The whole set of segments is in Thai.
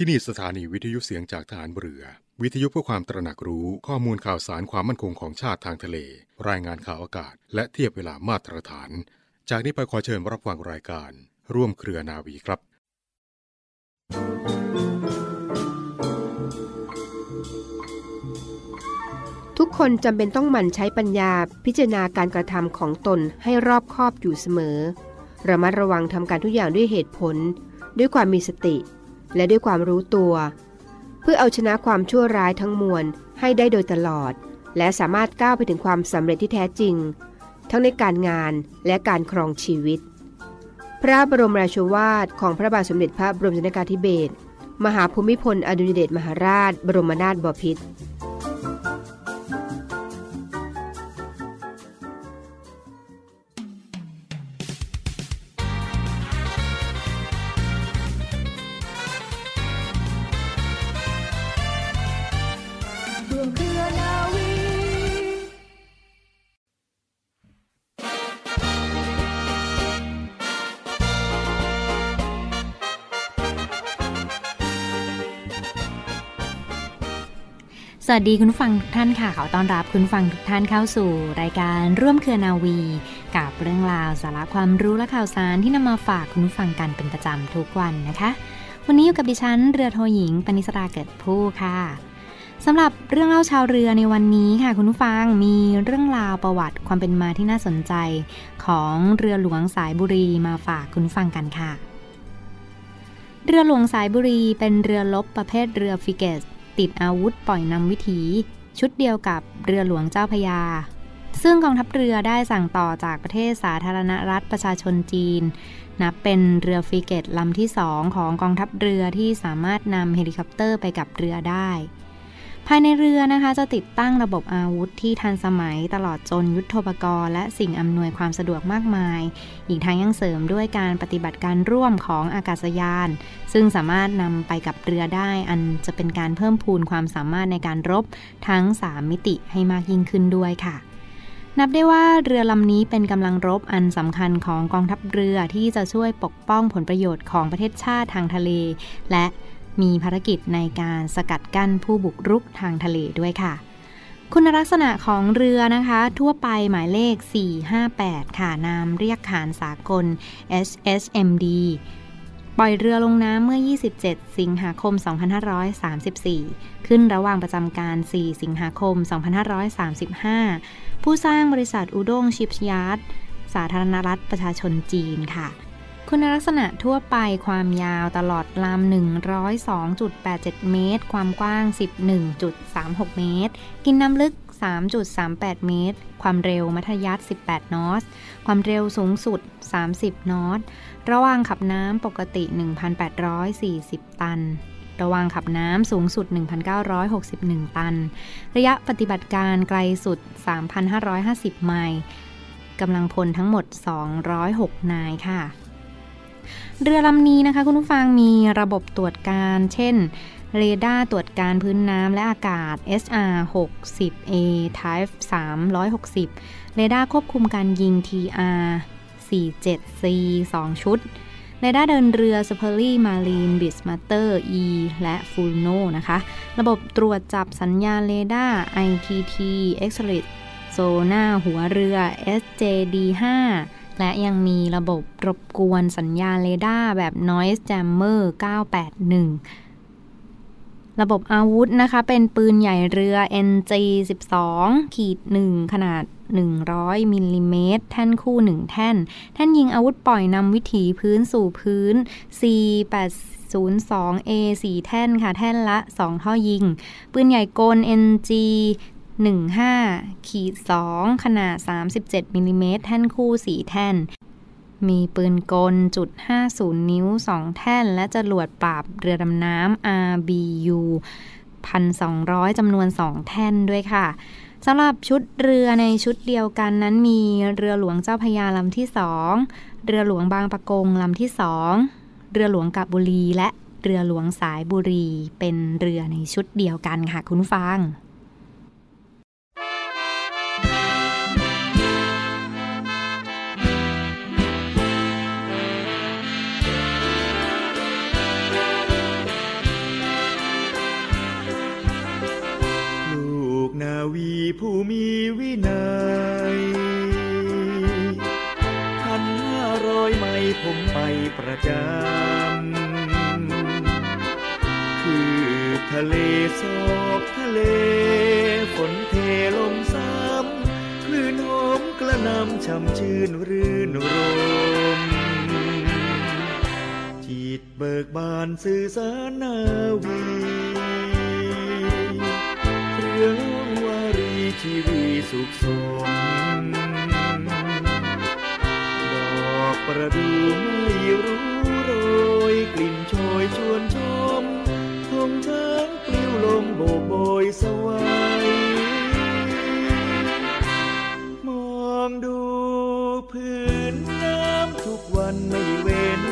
ที่นี่สถานีวิทยุเสียงจากฐานเรือ วิทยุเพื่อความตระหนักรู้ข้อมูลข่าวสารความมั่นคงของชาติทางทะเล รายงานข่าวอากาศ และเทียบเวลามาตรฐาน จากนี้ไปขอเชิญรับฟังรายการ ร่วมเครือนาวีครับ ทุกคนจำเป็นต้องหมั่นใช้ปัญญาพิจารณาการกระทำของตนให้รอบคอบอยู่เสมอ ระมัดระวังทำการทุกอย่างด้วยเหตุผล ด้วยความมีสติ และด้วยความรู้ตัว เพื่อเอาชนะความชั่วร้ายทั้งมวลให้ได้โดยตลอด และสามารถก้าวไปถึงความสำเร็จที่แท้จริง ทั้งในการงานและการครองชีวิต พระบรมราชวาทของพระบาทสมเด็จพระบรมชนกาธิเบศรมหาภูมิพลอดุญเดชมหาราช บรมนาถบพิตร สวัสดีคุณผู้ฟังทุกท่านค่ะขอต้อนรับคุณผู้ฟังทุกท่านเข้าสู่ รายการร่วมเครือนาวี กับเรื่องราวสาระความรู้และข่าวสารที่นำมาฝากคุณผู้ฟังกันเป็นประจำทุกวันนะคะ วันนี้อยู่กับดิฉันเรือโทหญิงปณิสราเกิดผู้ค่ะสำหรับเรื่องเล่าชาวเรือในวันนี้ค่ะ คุณผู้ฟังมีเรื่องราวประวัติความเป็นมาที่น่าสนใจ ของเรือหลวงสายบุรีมาฝากคุณผู้ฟังกันค่ะ เรือหลวงสายบุรีเป็นเรือลบประเภทเรือฟริเกต ติดอาวุธปล่อยนำวิถี ชุดเดียวกับเรือหลวงเจ้าพระยา ซึ่งกองทัพเรือได้สั่งต่อจากประเทศสาธารณรัฐประชาชนจีน นับเป็นเรือฟริเกตลำที่สองของกองทัพเรือที่สามารถนำเฮลิคอปเตอร์ไปกับเรือได้ ภายในเรือนะคะจะติดตั้งระบบอาวุธที่ทันสมัยตลอดจนยุทธปกรณ์และสิ่งอำนวยความสะดวกมากมาย อีกทั้งยังเสริมด้วยการปฏิบัติการร่วมของอากาศยาน ซึ่งสามารถนำไปกับเรือได้อันจะเป็นการเพิ่มพูนความสามารถในการรบทั้ง 3 มิติให้มากยิ่งขึ้นด้วยค่ะนับได้ว่าเรือลำนี้เป็นกำลังรบอันสำคัญของกองทัพเรือที่จะช่วยปกป้องผลประโยชน์ของประเทศชาติทางทะเล และ มีภารกิจในการสกัดกั้นผู้บุกรุกทางทะเลด้วยค่ะ คุณลักษณะของเรือนะคะ ทั่วไปหมายเลข 458 ค่ะนามเรียกขานสากล SSMD ปล่อยเรือลงน้ำเมื่อ 27 สิงหาคม 2534 ขึ้นระหว่างประจำการ 4 สิงหาคม 2535 ผู้สร้างบริษัทอุด้งชิปยาร์ดสาธารณรัฐประชาชนจีนค่ะ คุณลักษณะทั่วไปความยาวตลอดลำ102.87 เมตร ความกว้าง 11.36 เมตร กินน้ำลึก 3.38 เมตร ความเร็วมัธยัสถ์18 นอส ความเร็วสูงสุด 30 นอส ระว่างขับน้ำปกติ 1,840 ตัน ระว่างขับน้ำสูงสุด 1,961 ตัน ระยะปฏิบัติการไกลสุด 3,550 ไมล์กำลังพลทั้งหมด 206 นายค่ะ เรือลำนี้นะคะคุณผู้ฟังมีระบบตรวจการ เช่น เรดาร์ตรวจการพื้นน้ำและอากาศ SR 60A Type 360 เรดาร์ควบคุมการยิง TR 47C 2 ชุด เรดาร์เดินเรือ s p e r l y Marine b i s m a t e r E และ Furuno นะคะ ระบบตรวจจับสัญญาณเรดาร์ ITT x r a y โซนาร์หัวเรือ SJD5 และยังมีระบบรบกวนสัญญาณเรดาร์แบบ Noise Jammer 981 ระบบอาวุธนะคะ เป็นปืนใหญ่เรือ NG 12ขีด1ขนาด 100มิลลิเมตรแท่นคู่ 1 แท่น แท่นยิงอาวุธปล่อยนำวิถีพื้นสู่พื้น C 802 A 4 แท่นค่ะ แท่นละ 2 ท่อยิง ปืนใหญ่กล NG 15ขีด2ขนาด 37มิลลิเมตรแท่นคู่ 4 แท่น มีปืนกลจุด 50 นิ้ว 2 แท่น และจรวดปราบเรือดำน้ำ RBU 1,200จำนวน 2 แท่นด้วยค่ะสำหรับชุดเรือในชุดเดียวกันนั้นมีเรือหลวงเจ้าพยาลำที่2เรือหลวงบางปะกงลำที่2เรือหลวงกาบบุรีและเรือหลวงสายบุรีเป็นเรือในชุดเดียวกันค่ะคุณฟัง วีผู้มีวินัยพันห้าร้อยไม่ผมไปประจำ คือทะเลสอกทะเล ฝนเทลงซ้ำ คลื่นหอมกระนำช่ำชื่นรื่นรมจิตเบิกบานสื่อสารนาวี งวารีชีวีสุขสมดอกประดู่ไม่รู้โรยกลิ่นโชยชวนชมทงช้างปลิวลมโบกโบยสวัยมองดูพื้นน้ำทุกวันไม่เว้น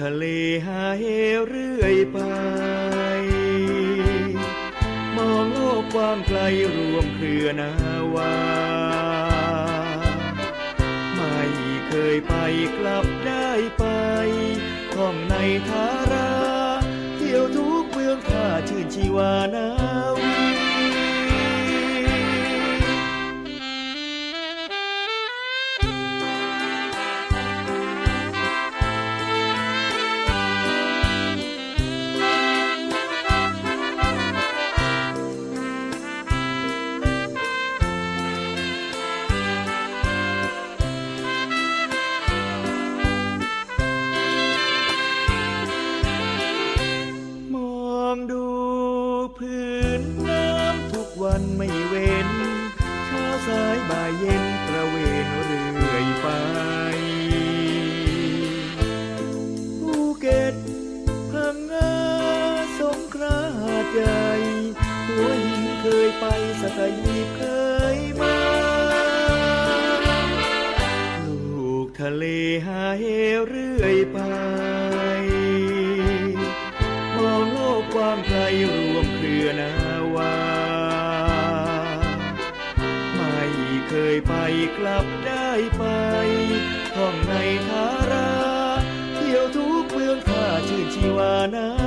ทะเลหาเหวเรื่อยไป มองโลกกว้างไกลรวมเครือนาวา ไม่เคยไปกลับได้ไปท่องในทารา เที่ยวทุกเมืองท่าชื่นชีวานาว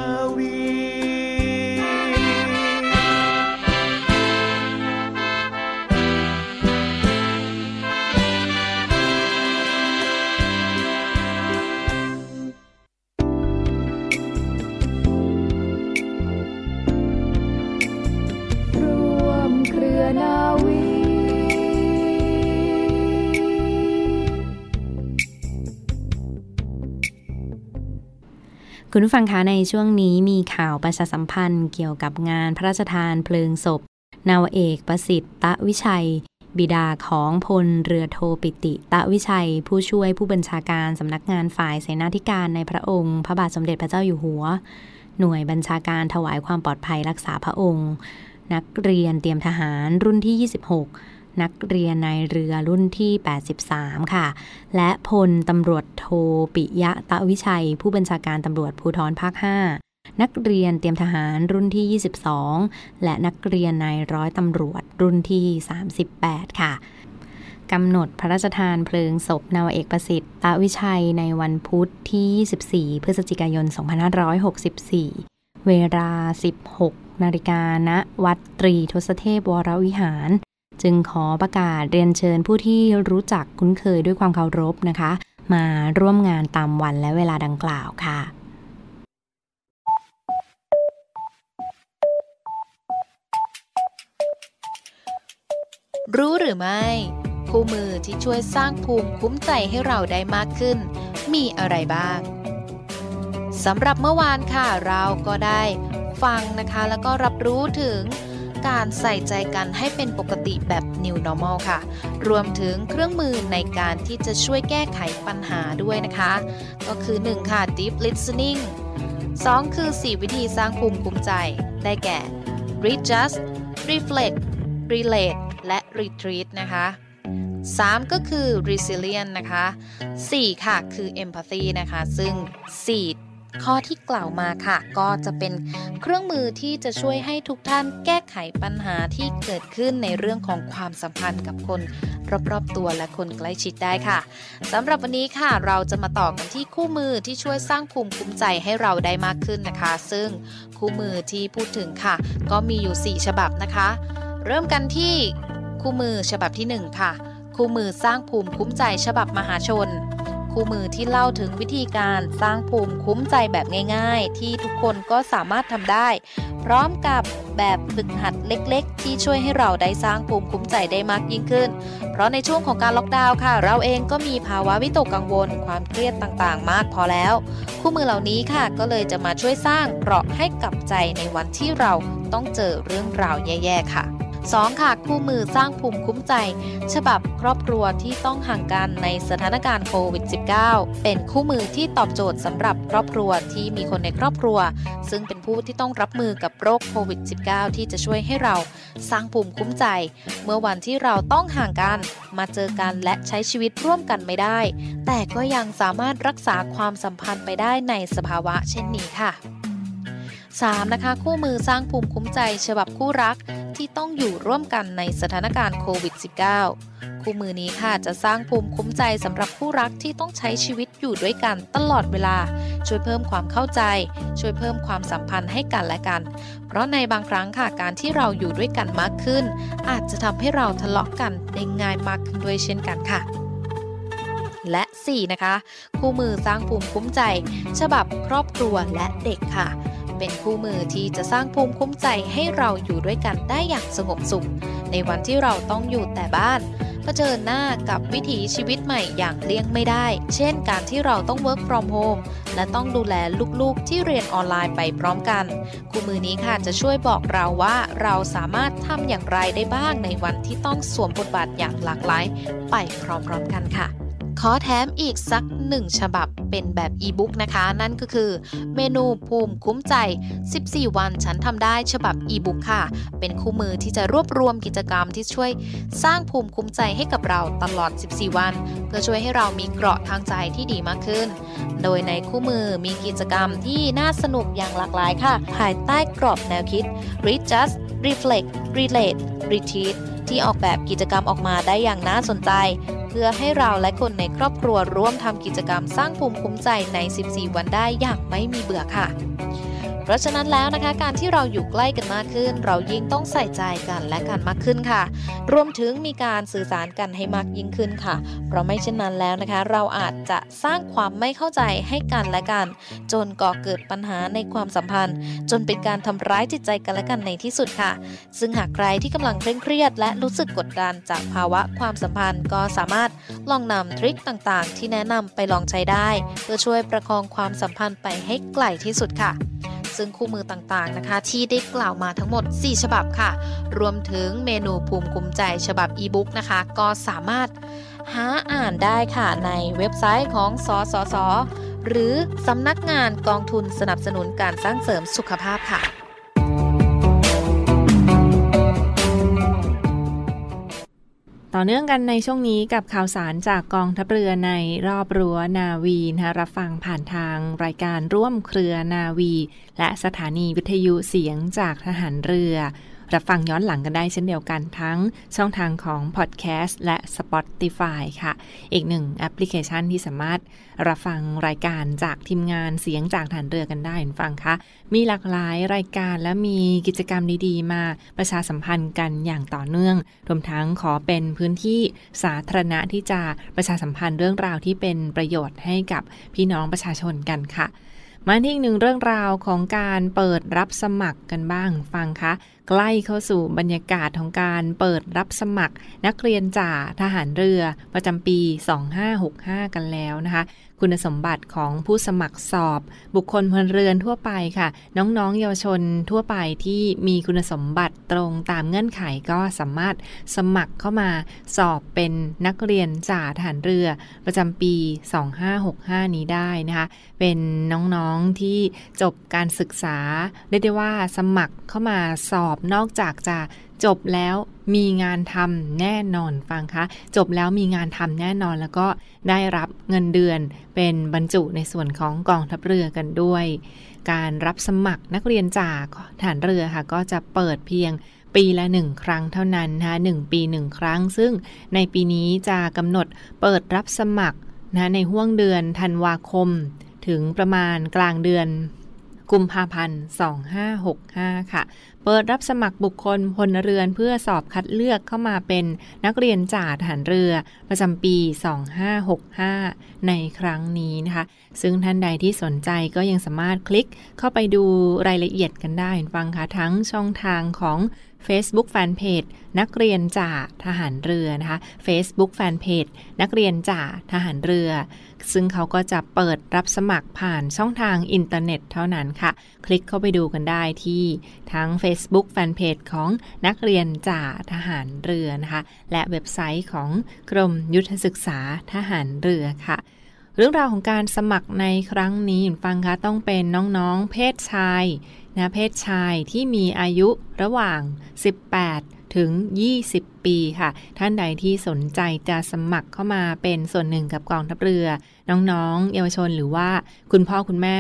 นา คุณผู้ฟังคะในช่วงนี้มีข่าวประชาสัมพันธ์เกี่ยวกับงานพระราชทานเพลิงศพ นาวเอกประสิทธิ์ตะวิชัย บิดาของพลเรือโทปิติ ตะวิชัย ผู้ช่วยผู้บัญชาการสำนักงานฝ่ายเสนาธิการในพระองค์ พระบาทสมเด็จพระเจ้าอยู่หัว หน่วยบัญชาการถวายความปลอดภัยรักษาพระองค์ นักเรียนเตรียมทหารรุ่นที่ 26 นักเรียนในเรือรุ่นที่ 83 ค่ะ และพลตำรวจโทปิยะตะวิชัย ผู้บัญชาการตำรวจภูธรภาค 5 นักเรียนเตรียมทหารรุ่นที่ 22 และนักเรียนในร้อยตำรวจรุ่นที่ 38 ค่ะกำหนดพระราชทานเพลิงศพนาวเอกประสิทธิ์ตะวิชัยในวันพุธที่ 24 พฤศจิกายน 2564 เวลา 16 นาฬิกาณวัดตรีทศเทพวรวิหาร จึงขอประกาศเรียนเชิญผู้ที่รู้จักคุ้นเคยด้วยความเคารพนะคะ มาร่วมงานตามวันและเวลาดังกล่าวค่ะรู้หรือไม่ คู่มือที่ช่วยสร้างภูมิคุ้มใจให้เราได้มากขึ้น มีอะไรบ้างสำหรับเมื่อวานค่ะเราก็ได้ฟังนะคะ แล้วก็รับรู้ถึง การใส่ใจกันให้เป็นปกติแบบ New Normal ค่ะ รวมถึงเครื่องมือในการที่จะช่วยแก้ไขปัญหาด้วยนะคะ ก็คือ 1 ค่ะ Deep Listening 2 คือ 4 วิธีสร้างภูมิคุ้มใจ ได้แก่ Readjust Reflect Relate และ Retreat นะคะ3ก็คือ Resilient นะคะ 4 ค่ะคือ Empathy นะคะ ซึ่ง 4 ข้อที่กล่าวมาค่ะ ก็จะเป็นเครื่องมือที่จะช่วยให้ทุกท่านแก้ไขปัญหาที่เกิดขึ้นในเรื่องของความสัมพันธ์กับคนรอบๆตัวและคนใกล้ชิดได้ค่ะสำหรับวันนี้ค่ะ เราจะมาต่อกันที่คู่มือที่ช่วยสร้างภูมิคุ้มใจให้เราได้มากขึ้นนะคะ ซึ่งคู่มือที่พูดถึงค่ะ ก็มีอยู่ 4 ฉบับนะคะ เริ่มกันที่คู่มือฉบับที่ 1 ค่ะ คู่มือสร้างภูมิคุ้มใจฉบับมหาชน คู่มือที่เล่าถึงวิธีการสร้างภูมิคุ้มใจแบบง่าย ๆ ที่ทุกคนก็สามารถทำได้ พร้อมกับแบบฝึกหัดเล็กๆ ที่ช่วยให้เราได้สร้างภูมิคุ้มใจได้มากยิ่งขึ้น เพราะในช่วงของการล็อกดาวน์ค่ะ เราเองก็มีภาวะวิตกกังวล ความเครียดต่างๆ มากพอแล้ว คู่มือเหล่านี้ค่ะก็เลยจะมาช่วยสร้างเกราะให้กับใจในวันที่เราต้องเจอเรื่องราวแย่ๆค่ะ 2. ค่ะ คู่มือสร้างภูมิคุ้มใจ ฉบับครอบครัวที่ต้องห่างกันในสถานการณ์โควิด -19 เป็นคู่มือที่ตอบโจทย์สำหรับครอบครัวที่มีคนในครอบครัว ซึ่งเป็นผู้ที่ต้องรับมือกับโรคโควิด -19 ที่จะช่วยให้เราสร้างภูมิคุ้มใจ เมื่อวันที่เราต้องห่างกัน มาเจอกันและใช้ชีวิตร่วมกันไม่ได้ แต่ก็ยังสามารถรักษาความสัมพันธ์ไปได้ในสภาวะเช่นนี้ค่ะ 3. นะคะคู่มือสร้างภูมิคุ้มใจฉบับคู่รักที่ต้องอยู่ร่วมกันในสถานการณ์โควิด -19 คู่มือนี้ค่ะจะสร้างภูมิคุ้มใจสำหรับคู่รักที่ต้องใช้ชีวิตอยู่ด้วยกันตลอดเวลา ช่วยเพิ่มความเข้าใจ ช่วยเพิ่มความสัมพันธ์ให้กันและกัน เพราะในบางครั้งค่ะการที่เราอยู่ด้วยกันมากขึ้น อาจจะทำให้เราทะเลาะกันได้ง่ายมากขึ้นด้วยเช่นกันค่ะและ 4. นะคะ คู่มือสร้างภูมิคุ้มใจ ฉบับครอบครัวและเด็กค่ะ เป็นคู่มือที่จะสร้างภูมิคุ้มใจให้เราอยู่ด้วยกันได้อย่างสงบสุข ในวันที่เราต้องอยู่แต่บ้านเผชิญหน้ากับวิถีชีวิตใหม่อย่างเลี่ยงไม่ได้ เช่นการที่เราต้อง work from home และต้องดูแลลูกๆที่เรียนออนไลน์ไปพร้อมกัน คู่มือนี้ค่ะจะช่วยบอกเราว่าเราสามารถทำอย่างไรได้บ้างในวันที่ต้องสวมบทบาทอย่างหลากหลาย ไปพร้อมๆกันค่ะ ขอแถมอีกสักหนึ่งฉบับเป็นแบบอีบุ๊กนะคะ นั่นก็คือเมนูภูมิคุ้มใจ 14 วันฉันทำได้ฉบับอีบุ๊กค่ะ เป็นคู่มือที่จะรวบรวมกิจกรรมที่ช่วยสร้างภูมิคุ้มใจให้กับเราตลอด 14 วัน เพื่อช่วยให้เรามีเกราะทางใจที่ดีมากขึ้น โดยในคู่มือมีกิจกรรมที่น่าสนุกอย่างหลากหลายค่ะ ภายใต้กรอบแนวคิด Read Just Reflect Relate Retreat ที่ออกแบบกิจกรรมออกมาได้อย่างน่าสนใจ เพื่อให้เราและคนในครอบครัวร่วมทำกิจกรรมสร้างภูมิคุ้มใจใน 14 วันได้อย่างไม่มีเบื่อค่ะ เพราะฉะนั้นแล้วนะคะ การที่เราอยู่ใกล้กันมากขึ้น เรายิ่งต้องใส่ใจกันและกันมากขึ้นค่ะ รวมถึงมีการสื่อสารกันให้มากยิ่งขึ้นค่ะ เพราะไม่เช่นนั้นแล้วนะคะ เราอาจจะสร้างความไม่เข้าใจให้กันและกัน จนก่อเกิดปัญหาในความสัมพันธ์ จนเป็นการทำร้ายจิตใจกันและกันในที่สุดค่ะ ซึ่งหากใครที่กำลังเคร่งเครียด และรู้สึกกดดันจากภาวะความสัมพันธ์ ก็สามารถลองนำทริคต่างๆ ที่แนะนำไปลองใช้ได้ เพื่อช่วยประคองความสัมพันธ์ไปให้ไกลที่สุดค่ะ ซึ่งคู่มือต่างๆนะคะ ที่ได้กล่าวมาทั้งหมด 4 ฉบับค่ะ รวมถึงเมนูภูมิคุ้มใจฉบับอีบุ๊กนะคะ ก็สามารถหาอ่านได้ค่ะในเว็บไซต์ของสสส หรือสำนักงานกองทุนสนับสนุนการสร้างเสริมสุขภาพค่ะ ต่อเนื่องกันในช่วงนี้กับข่าวสารจากกองทัพเรือในรอบรั้วนาวีนะคะรับฟังผ่านทางรายการร่วมเครือนาวี และสถานีวิทยุเสียงจากทหารเรือ รับฟังย้อนหลังกันได้เช่นเดียวกันทั้งช่องทางของพอดแคสต์และ Spotify ค่ะ อีกหนึ่งแอปพลิเคชันที่สามารถรับฟังรายการจากทีมงานเสียงจากฐานเรือกันได้ฟังคะมีหลากหลายรายการและมีกิจกรรมดีๆ มาประชาสัมพันธ์กันอย่างต่อเนื่อง รวมทั้งขอเป็นพื้นที่สาธารณะที่จะประชาสัมพันธ์เรื่องราวที่เป็นประโยชน์ให้กับพี่น้องประชาชนกันค่ะมาที่อีกหนึ่งเรื่องราวของการเปิดรับสมัครกันบ้างฟังคะ ใกล้เข้าสู่บรรยากาศของการเปิดรับสมัคร นักเรียนจ่าทหารเรือ ประจำปี 2565 กันแล้วนะคะ คุณสมบัติของผู้สมัครสอบ บุคคลพลเรือนทั่วไปค่ะ น้องๆ เยาวชนทั่วไปที่มีคุณสมบัติตรงตามเงื่อนไขก็สามารถสมัครเข้ามาสอบเป็นนักเรียนจ่าทหารเรือ ประจำปี 2565 นี้ได้นะคะ เป็นน้องๆที่จบการศึกษาเรียกได้ว่าสมัครเข้ามาสอบนอกจากจะจบแล้วมีงานทำแน่นอนฟังคะ จบแล้วมีงานทำแน่นอนแล้วก็ได้รับเงินเดือนเป็นบรรจุในส่วนของกองทัพเรือกันด้วย การรับสมัครนักเรียนจากฐานเรือค่ะ ก็จะเปิดเพียงปีละหนึ่งครั้งเท่านั้นนะคะหนึ่งปีหนึ่งครั้ง ซึ่งในปีนี้จะกำหนดเปิดรับสมัครนะในห่วงเดือนธันวาคม ถึงประมาณกลางเดือน กุมภาพันธ์ 2565 ค่ะ เปิดรับสมัครบุคคลพลเรือนเพื่อสอบคัดเลือกเข้ามาเป็นนักเรียนจ่าทหารเรือ ประจำปี 2565 ในครั้งนี้นะคะ ซึ่งท่านใดที่สนใจก็ยังสามารถคลิกเข้าไปดูรายละเอียดกันได้ฟังค่ะทั้งช่องทางของ Facebook Fanpage นักเรียนจ่าทหารเรือนะคะ Facebook Fanpage นักเรียนจ่าทหารเรือ ซึ่งเขาก็จะเปิดรับสมัครผ่านช่องทางอินเทอร์เน็ตเท่านั้นค่ะ คลิกเข้าไปดูกันได้ที่ทั้ง Facebook Fanpage ของนักเรียนจ่าทหารเรือนะคะ และเว็บไซต์ของกรมยุทธศึกษาทหารเรือค่ะเรื่องราวของการสมัครในครั้งนี้ฟังคะต้องเป็นน้องๆ เพศชาย นะเพศชายที่มีอายุระหว่าง 18 ถึง 20 ปีค่ะ ท่านใดที่สนใจจะสมัครเข้ามาเป็นส่วนหนึ่งกับกองทัพเรือ น้องๆ เยาวชนหรือว่าคุณพ่อคุณแม่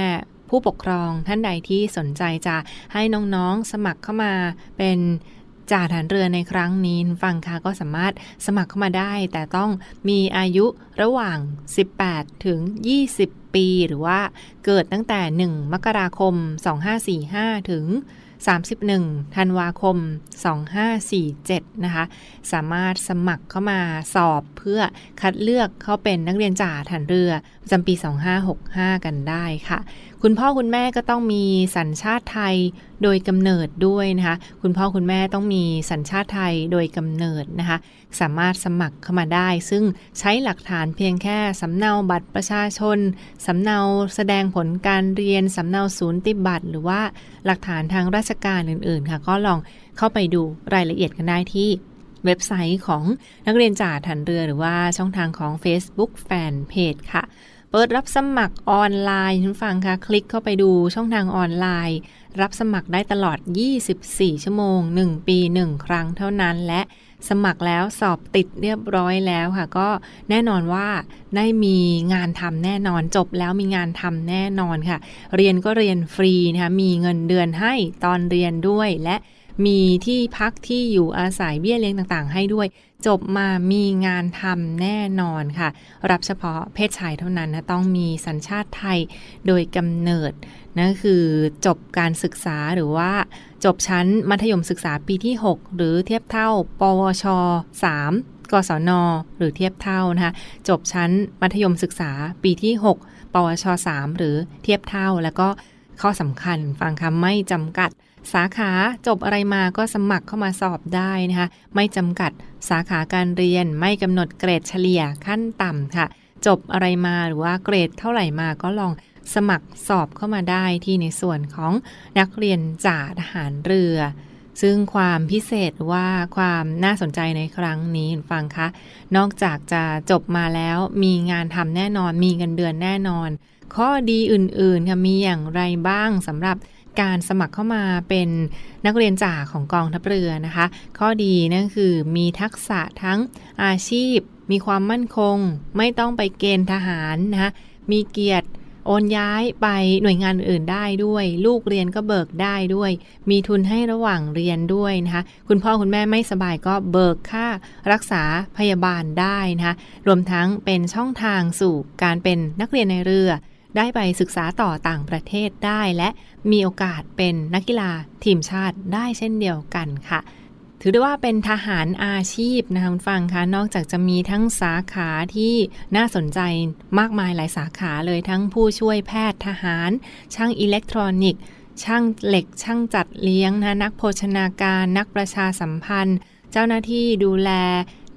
ผู้ปกครองท่านใดที่สนใจจะให้น้องๆสมัครเข้ามาเป็นจ่าฐานเรือในครั้งนี้ฟังค่ะก็สามารถสมัครเข้ามาได้ แต่ต้องมีอายุระหว่าง 18 ถึง 20 ปี หรือว่าเกิดตั้งแต่ 1 มกราคม 2545 ถึง 31 ธันวาคม 2547 นะคะ สามารถสมัครเข้ามาสอบเพื่อคัดเลือกเข้าเป็นนักเรียนจ่าฐานเรือประจำปี 2565 กันได้ค่ะคุณพ่อคุณแม่ก็ต้องมีสัญชาติไทยโดยกำเนิดด้วยนะคะ คุณพ่อคุณแม่ต้องมีสัญชาติไทยโดยกำเนิดนะคะ สามารถสมัครเข้ามาได้ ซึ่งใช้หลักฐานเพียงแค่สำเนาบัตรประชาชน สำเนาแสดงผลการเรียน สำเนาศูนย์ติบัตร หรือว่าหลักฐานทางราชการอื่นๆ ค่ะ ก็ลองเข้าไปดูรายละเอียดกันได้ที่เว็บไซต์ของนักเรียนจ่าทันเรือหรือว่าช่องทางของ Facebook Fanpage ค่ะ ปิดรับสมัครออนไลน์คุณฟังคะคลิกเข้าไปดูช่องทางออนไลน์ รับสมัครได้ตลอด 24 ชั่วโมง 1 ปี 1 ครั้งเท่านั้น และสมัครแล้วสอบติดเรียบร้อยแล้วค่ะ ก็แน่นอนว่าได้มีงานทำแน่นอนจบแล้วมีงานทำแน่นอนค่ะ เรียนก็เรียนฟรีนะคะมีเงินเดือนให้ตอนเรียนด้วยและมีที่พักที่อยู่อาศัยเบี้ยเลี้ยงต่างๆ ให้ด้วย จบมามีงานทำแน่นอนค่ะ รับเฉพาะเพศชายเท่านั้นนะต้องมีสัญชาติไทยโดยกำเนิดนั่นคือจบการศึกษาหรือว่าจบชั้นมัธยมศึกษาปีที่ 6 หรือเทียบเท่า ปวช 3 กศน หรือเทียบเท่านะคะจบชั้นมัธยมศึกษาปีที่ 6 ปวช 3 หรือเทียบเท่า แล้วก็ข้อสำคัญฟังคำไม่จำกัด สาขาจบอะไรมาก็สมัครเข้ามาสอบได้นะคะ ไม่จำกัดสาขาการเรียนไม่กำหนดเกรดเฉลี่ยขั้นต่ำค่ะ จบอะไรมาหรือว่าเกรดเท่าไหร่มาก็ลองสมัครสอบเข้ามาได้ที่ในส่วนของนักเรียนจ่าทหารเรือ ซึ่งความพิเศษว่าความน่าสนใจในครั้งนี้ฟังคะ นอกจากจะจบมาแล้วมีงานทำแน่นอนมีเงินเดือนแน่นอน ข้อดีอื่นๆค่ะมีอย่างไรบ้างสำหรับ การสมัครเข้ามาเป็นนักเรียนจ่าของกองทัพเรือนะคะ ข้อดีนั่นคือมีทักษะทั้งอาชีพ มีความมั่นคง ไม่ต้องไปเกณฑ์ทหารนะคะมีเกียรติโอนย้ายไปหน่วยงานอื่นได้ด้วย ลูกเรียนก็เบิกได้ด้วย มีทุนให้ระหว่างเรียนด้วยนะคะ คุณพ่อคุณแม่ไม่สบายก็เบิกค่ารักษาพยาบาลได้นะคะ รวมทั้งเป็นช่องทางสู่การเป็นนักเรียนในเรือ ได้ไปศึกษาต่อต่างประเทศได้และมีโอกาสเป็นนักกีฬาทีมชาติได้เช่นเดียวกันค่ะ ถือได้ว่าเป็นทหารอาชีพนะคะคุณฟังคะนอกจากจะมีทั้งสาขาที่น่าสนใจมากมายหลายสาขาเลยทั้งผู้ช่วยแพทย์ทหาร ช่างอิเล็กทรอนิกส์ ช่างเหล็ก ช่างจัดเลี้ยงนะนักโภชนาการ นักประชาสัมพันธ์ เจ้าหน้าที่ดูแล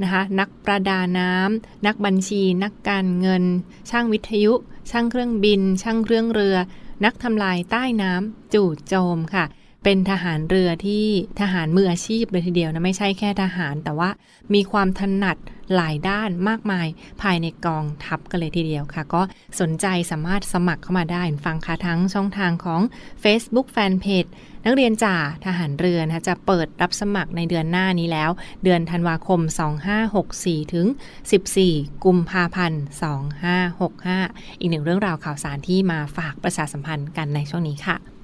นะคะนักประดาน้ำนักบัญชี นักการเงิน ช่างวิทยุช่างเครื่องบิน ช่างเครื่องเรือ นักทำลายใต้น้ำจู่โจมค่ะ เป็นทหารเรือที่ทหารมืออาชีพเลยทีเดียวนะไม่ใช่แค่ทหาร แต่ว่ามีความถนัดหลายด้านมากมายภายในกองทัพกันเลยทีเดียวค่ะ ก็สนใจสามารถสมัครเข้ามาได้ฟังค่ะทั้งช่องทางของ Facebook Fanpage นักเรียนจ่าทหารเรือนะจะเปิดรับสมัครในเดือนหน้านี้แล้ว เดือนธันวาคม 2564 ถึง 14 กุมภาพันธ์ 2565 อีกหนึ่งเรื่องราวข่าวสารที่มาฝากประชาสัมพันธ์กันในช่วงนี้ค่ะ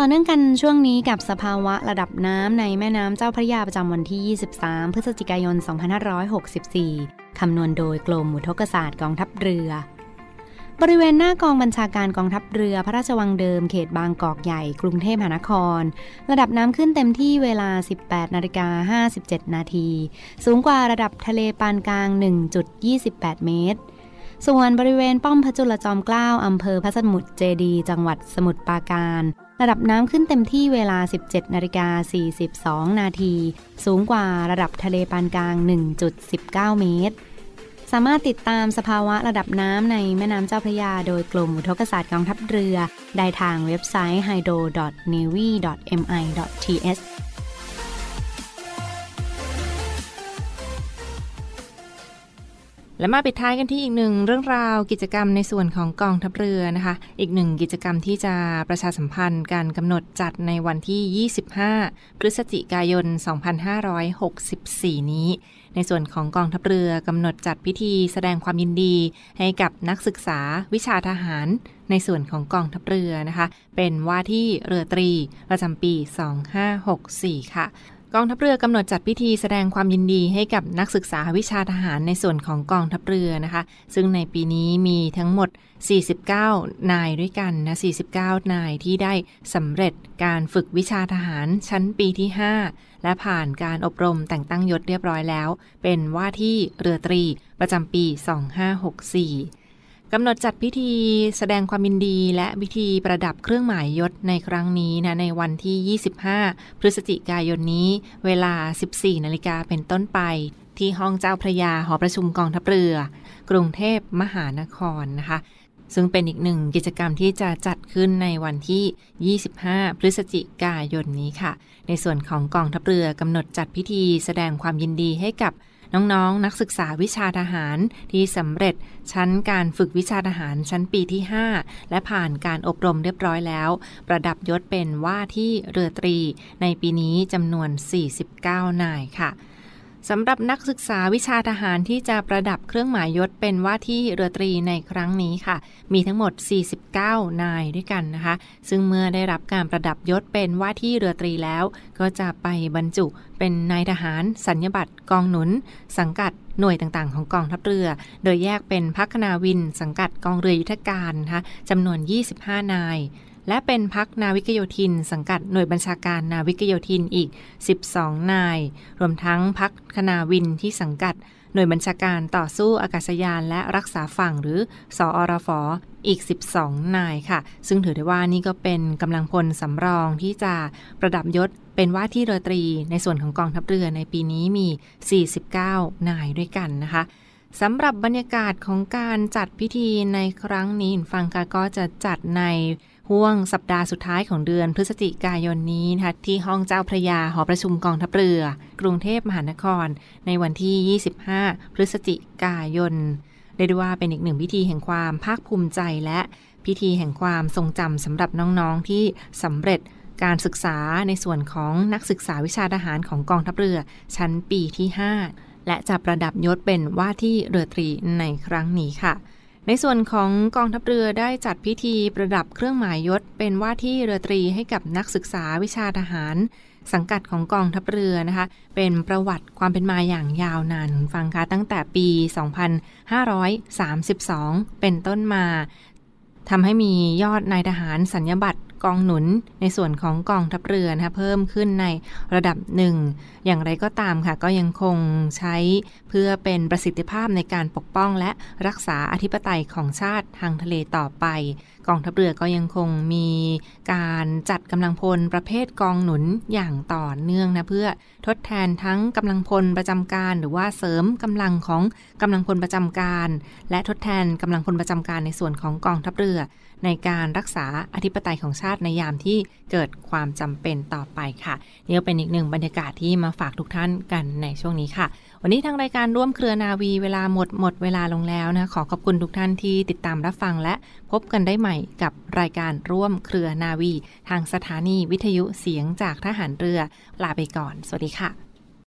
ต่อเนื่องกันช่วงนี้กับสภาวะระดับน้ำในแม่น้ำเจ้าพระยาประจำวันที่ 23 พฤศจิกายน 2564 คำนวณโดยกรมอุทกศาสตร์กองทัพเรือ บริเวณหน้ากองบัญชาการกองทัพเรือพระราชวังเดิมเขตบางกอกใหญ่กรุงเทพมหานคร ระดับน้ำขึ้นเต็มที่เวลา 18นาฬิกา57 นาที สูงกว่าระดับทะเลปานกลาง 1.28 เมตรส่วนบริเวณป้อมพระจุลจอมเกล้าอำเภอพระสมุทรเจดี จังหวัดสมุทรปราการ ระดับน้ำขึ้นเต็มที่เวลา 17นาฬิกา42 นาที สูงกว่าระดับทะเลปานกลาง 1.19 เมตร สามารถติดตามสภาวะระดับน้ำในแม่น้ำเจ้าพระยา โดยกลุ่มอุทกศาสตร์กองทัพเรือ ได้ทางเว็บไซต์ hydro.navy.mi.th และมาปิดท้ายกันที่อีกหนึ่งเรื่องราวกิจกรรมในส่วนของกองทัพเรือนะคะ อีกหนึ่งกิจกรรมที่จะประชาสัมพันธ์การกำหนดจัดในวันที่ 25 พฤศจิกายน 2564 นี้ ในส่วนของกองทัพเรือกำหนดจัดพิธีแสดงความยินดี ให้กับนักศึกษาวิชาทหาร ในส่วนของกองทัพเรือนะคะ เป็นว่าที่เรือตรีประจำปี 2564 ค่ะ กองทัพเรือกำหนดจัดพิธีแสดงความยินดีให้กับนักศึกษาวิชาทหารในส่วนของกองทัพเรือนะคะ ซึ่งในปีนี้มีทั้งหมด 49 นายด้วยกันนะ49 นายที่ได้สำเร็จการฝึกวิชาทหารชั้นปีที่ 5 และผ่านการอบรมแต่งตั้งยศเรียบร้อยแล้ว เป็นว่าที่เรือตรีประจำปี 2564 กำหนดจัดพิธีแสดงความยินดีและพิธีประดับเครื่องหมายยศในครั้งนี้นะในวันที่ 25 พฤศจิกายนนี้ เวลา 14 นาฬิกาเป็นต้นไป ที่ห้องเจ้าพระยาหอประชุมกองทัพเรือ กรุงเทพมหานครนะคะ ซึ่งเป็นอีกหนึ่งกิจกรรมที่จะจัดขึ้นในวันที่ 25 พฤศจิกายนนี้ค่ะ ในส่วนของกองทัพเรือกำหนดจัดพิธีแสดงความยินดีให้กับ น้องๆนนักศึกษาวิชาทหารที่สำเร็จชั้นการฝึกวิชาทหารชั้นปีที่ 5 และผ่านการอบรมเรียบร้อยแล้ว ประดับยศเป็นว่าที่เรือตรีในปีนี้จำนวน 49 นายค่ะ สำหรับนักศึกษาวิชาทหารที่จะประดับเครื่องหมายยศเป็นว่าที่เรือตรีในครั้งนี้ค่ะ มีทั้งหมด 49 นายด้วยกันนะคะ ซึ่งเมื่อได้รับการประดับยศเป็นว่าที่เรือตรีแล้ว ก็จะไปบรรจุเป็นนายทหารสัญญบัตรกองหนุน สังกัดหน่วยต่างๆ ของกองทัพเรือ โดยแยกเป็นพักนาวิน สังกัดกองเรือยุทธการนะคะจำนวน 25 นาย และเป็นพักนาวิกโยธิน สังกัดหน่วยบัญชาการนาวิกโยธินอีก 12 นาย รวมทั้งพักคณาวินที่สังกัด หน่วยบัญชาการต่อสู้อากาศยานและรักษาฝั่งหรือสอรฟอีก 12 นายค่ะ ซึ่งถือได้ว่านี่ก็เป็นกำลังพลสำรองที่จะประดับยศเป็นว่าที่เรือตรีในส่วนของกองทัพเรือในปีนี้มี 49 นายด้วยกันนะคะสำหรับบรรยากาศของการจัดพิธีในครั้งนี้ฟังกาก็จะจัดใน ห่วงสัปดาห์สุดท้ายของเดือนพฤศจิกายนนี้นะคะที่ห้องเจ้าพระยาหอประชุมกองทัพเรือ กรุงเทพมหานคร ในวันที่ 25 พฤศจิกายนเรียกว่าเป็นอีกหนึ่งพิธีแห่งความภาคภูมิใจและพิธีแห่งความทรงจำสำหรับน้องๆที่สำเร็จการศึกษาในส่วนของนักศึกษาวิชาทหารของกองทัพเรือ ชั้นปีที่ 5 และจะประดับยศเป็นว่าที่เรือตรีในครั้งนี้ค่ะ ในส่วนของกองทัพเรือได้จัดพิธีประดับเครื่องหมายยศ เป็นว่าที่เรือตรีให้กับนักศึกษาวิชาทหาร สังกัดของกองทัพเรือนะคะ เป็นประวัติความเป็นมาอย่างยาวนานฟังคะตั้งแต่ปี 2532 เป็นต้นมาทำให้มียอดนายทหารสัญญบัตร กองหนุนในส่วนของกองทัพเรือนะคะเพิ่มขึ้นในระดับหนึ่ง อย่างไรก็ตามค่ะก็ยังคงใช้เพื่อเป็นประสิทธิภาพในการปกป้องและรักษาอธิปไตยของชาติทางทะเลต่อไป กองทัพเรือก็ยังคงมีการจัดกำลังพลประเภทกองหนุนอย่างต่อเนื่องนะเพื่อทดแทนทั้งกำลังพลประจำการ หรือว่าเสริมกำลังของกำลังพลประจำการ และทดแทนกำลังพลประจำการในส่วนของกองทัพเรือ ในการรักษาอธิปไตยของชาติในยามที่เกิดความจำเป็นต่อไปค่ะนี่ก็เป็นอีกหนึ่งบรรยากาศที่มาฝากทุกท่านกันในช่วงนี้ค่ะ วันนี้ทางรายการร่วมเครือนาวีเวลาหมดหมดเวลาลงแล้วนะขอขอบคุณทุกท่านที่ติดตามรับฟังและพบกันได้ใหม่กับรายการร่วมเครือนาวี ทางสถานีวิทยุเสียงจากทหารเรือลาไปก่อน สวัสดีค่ะ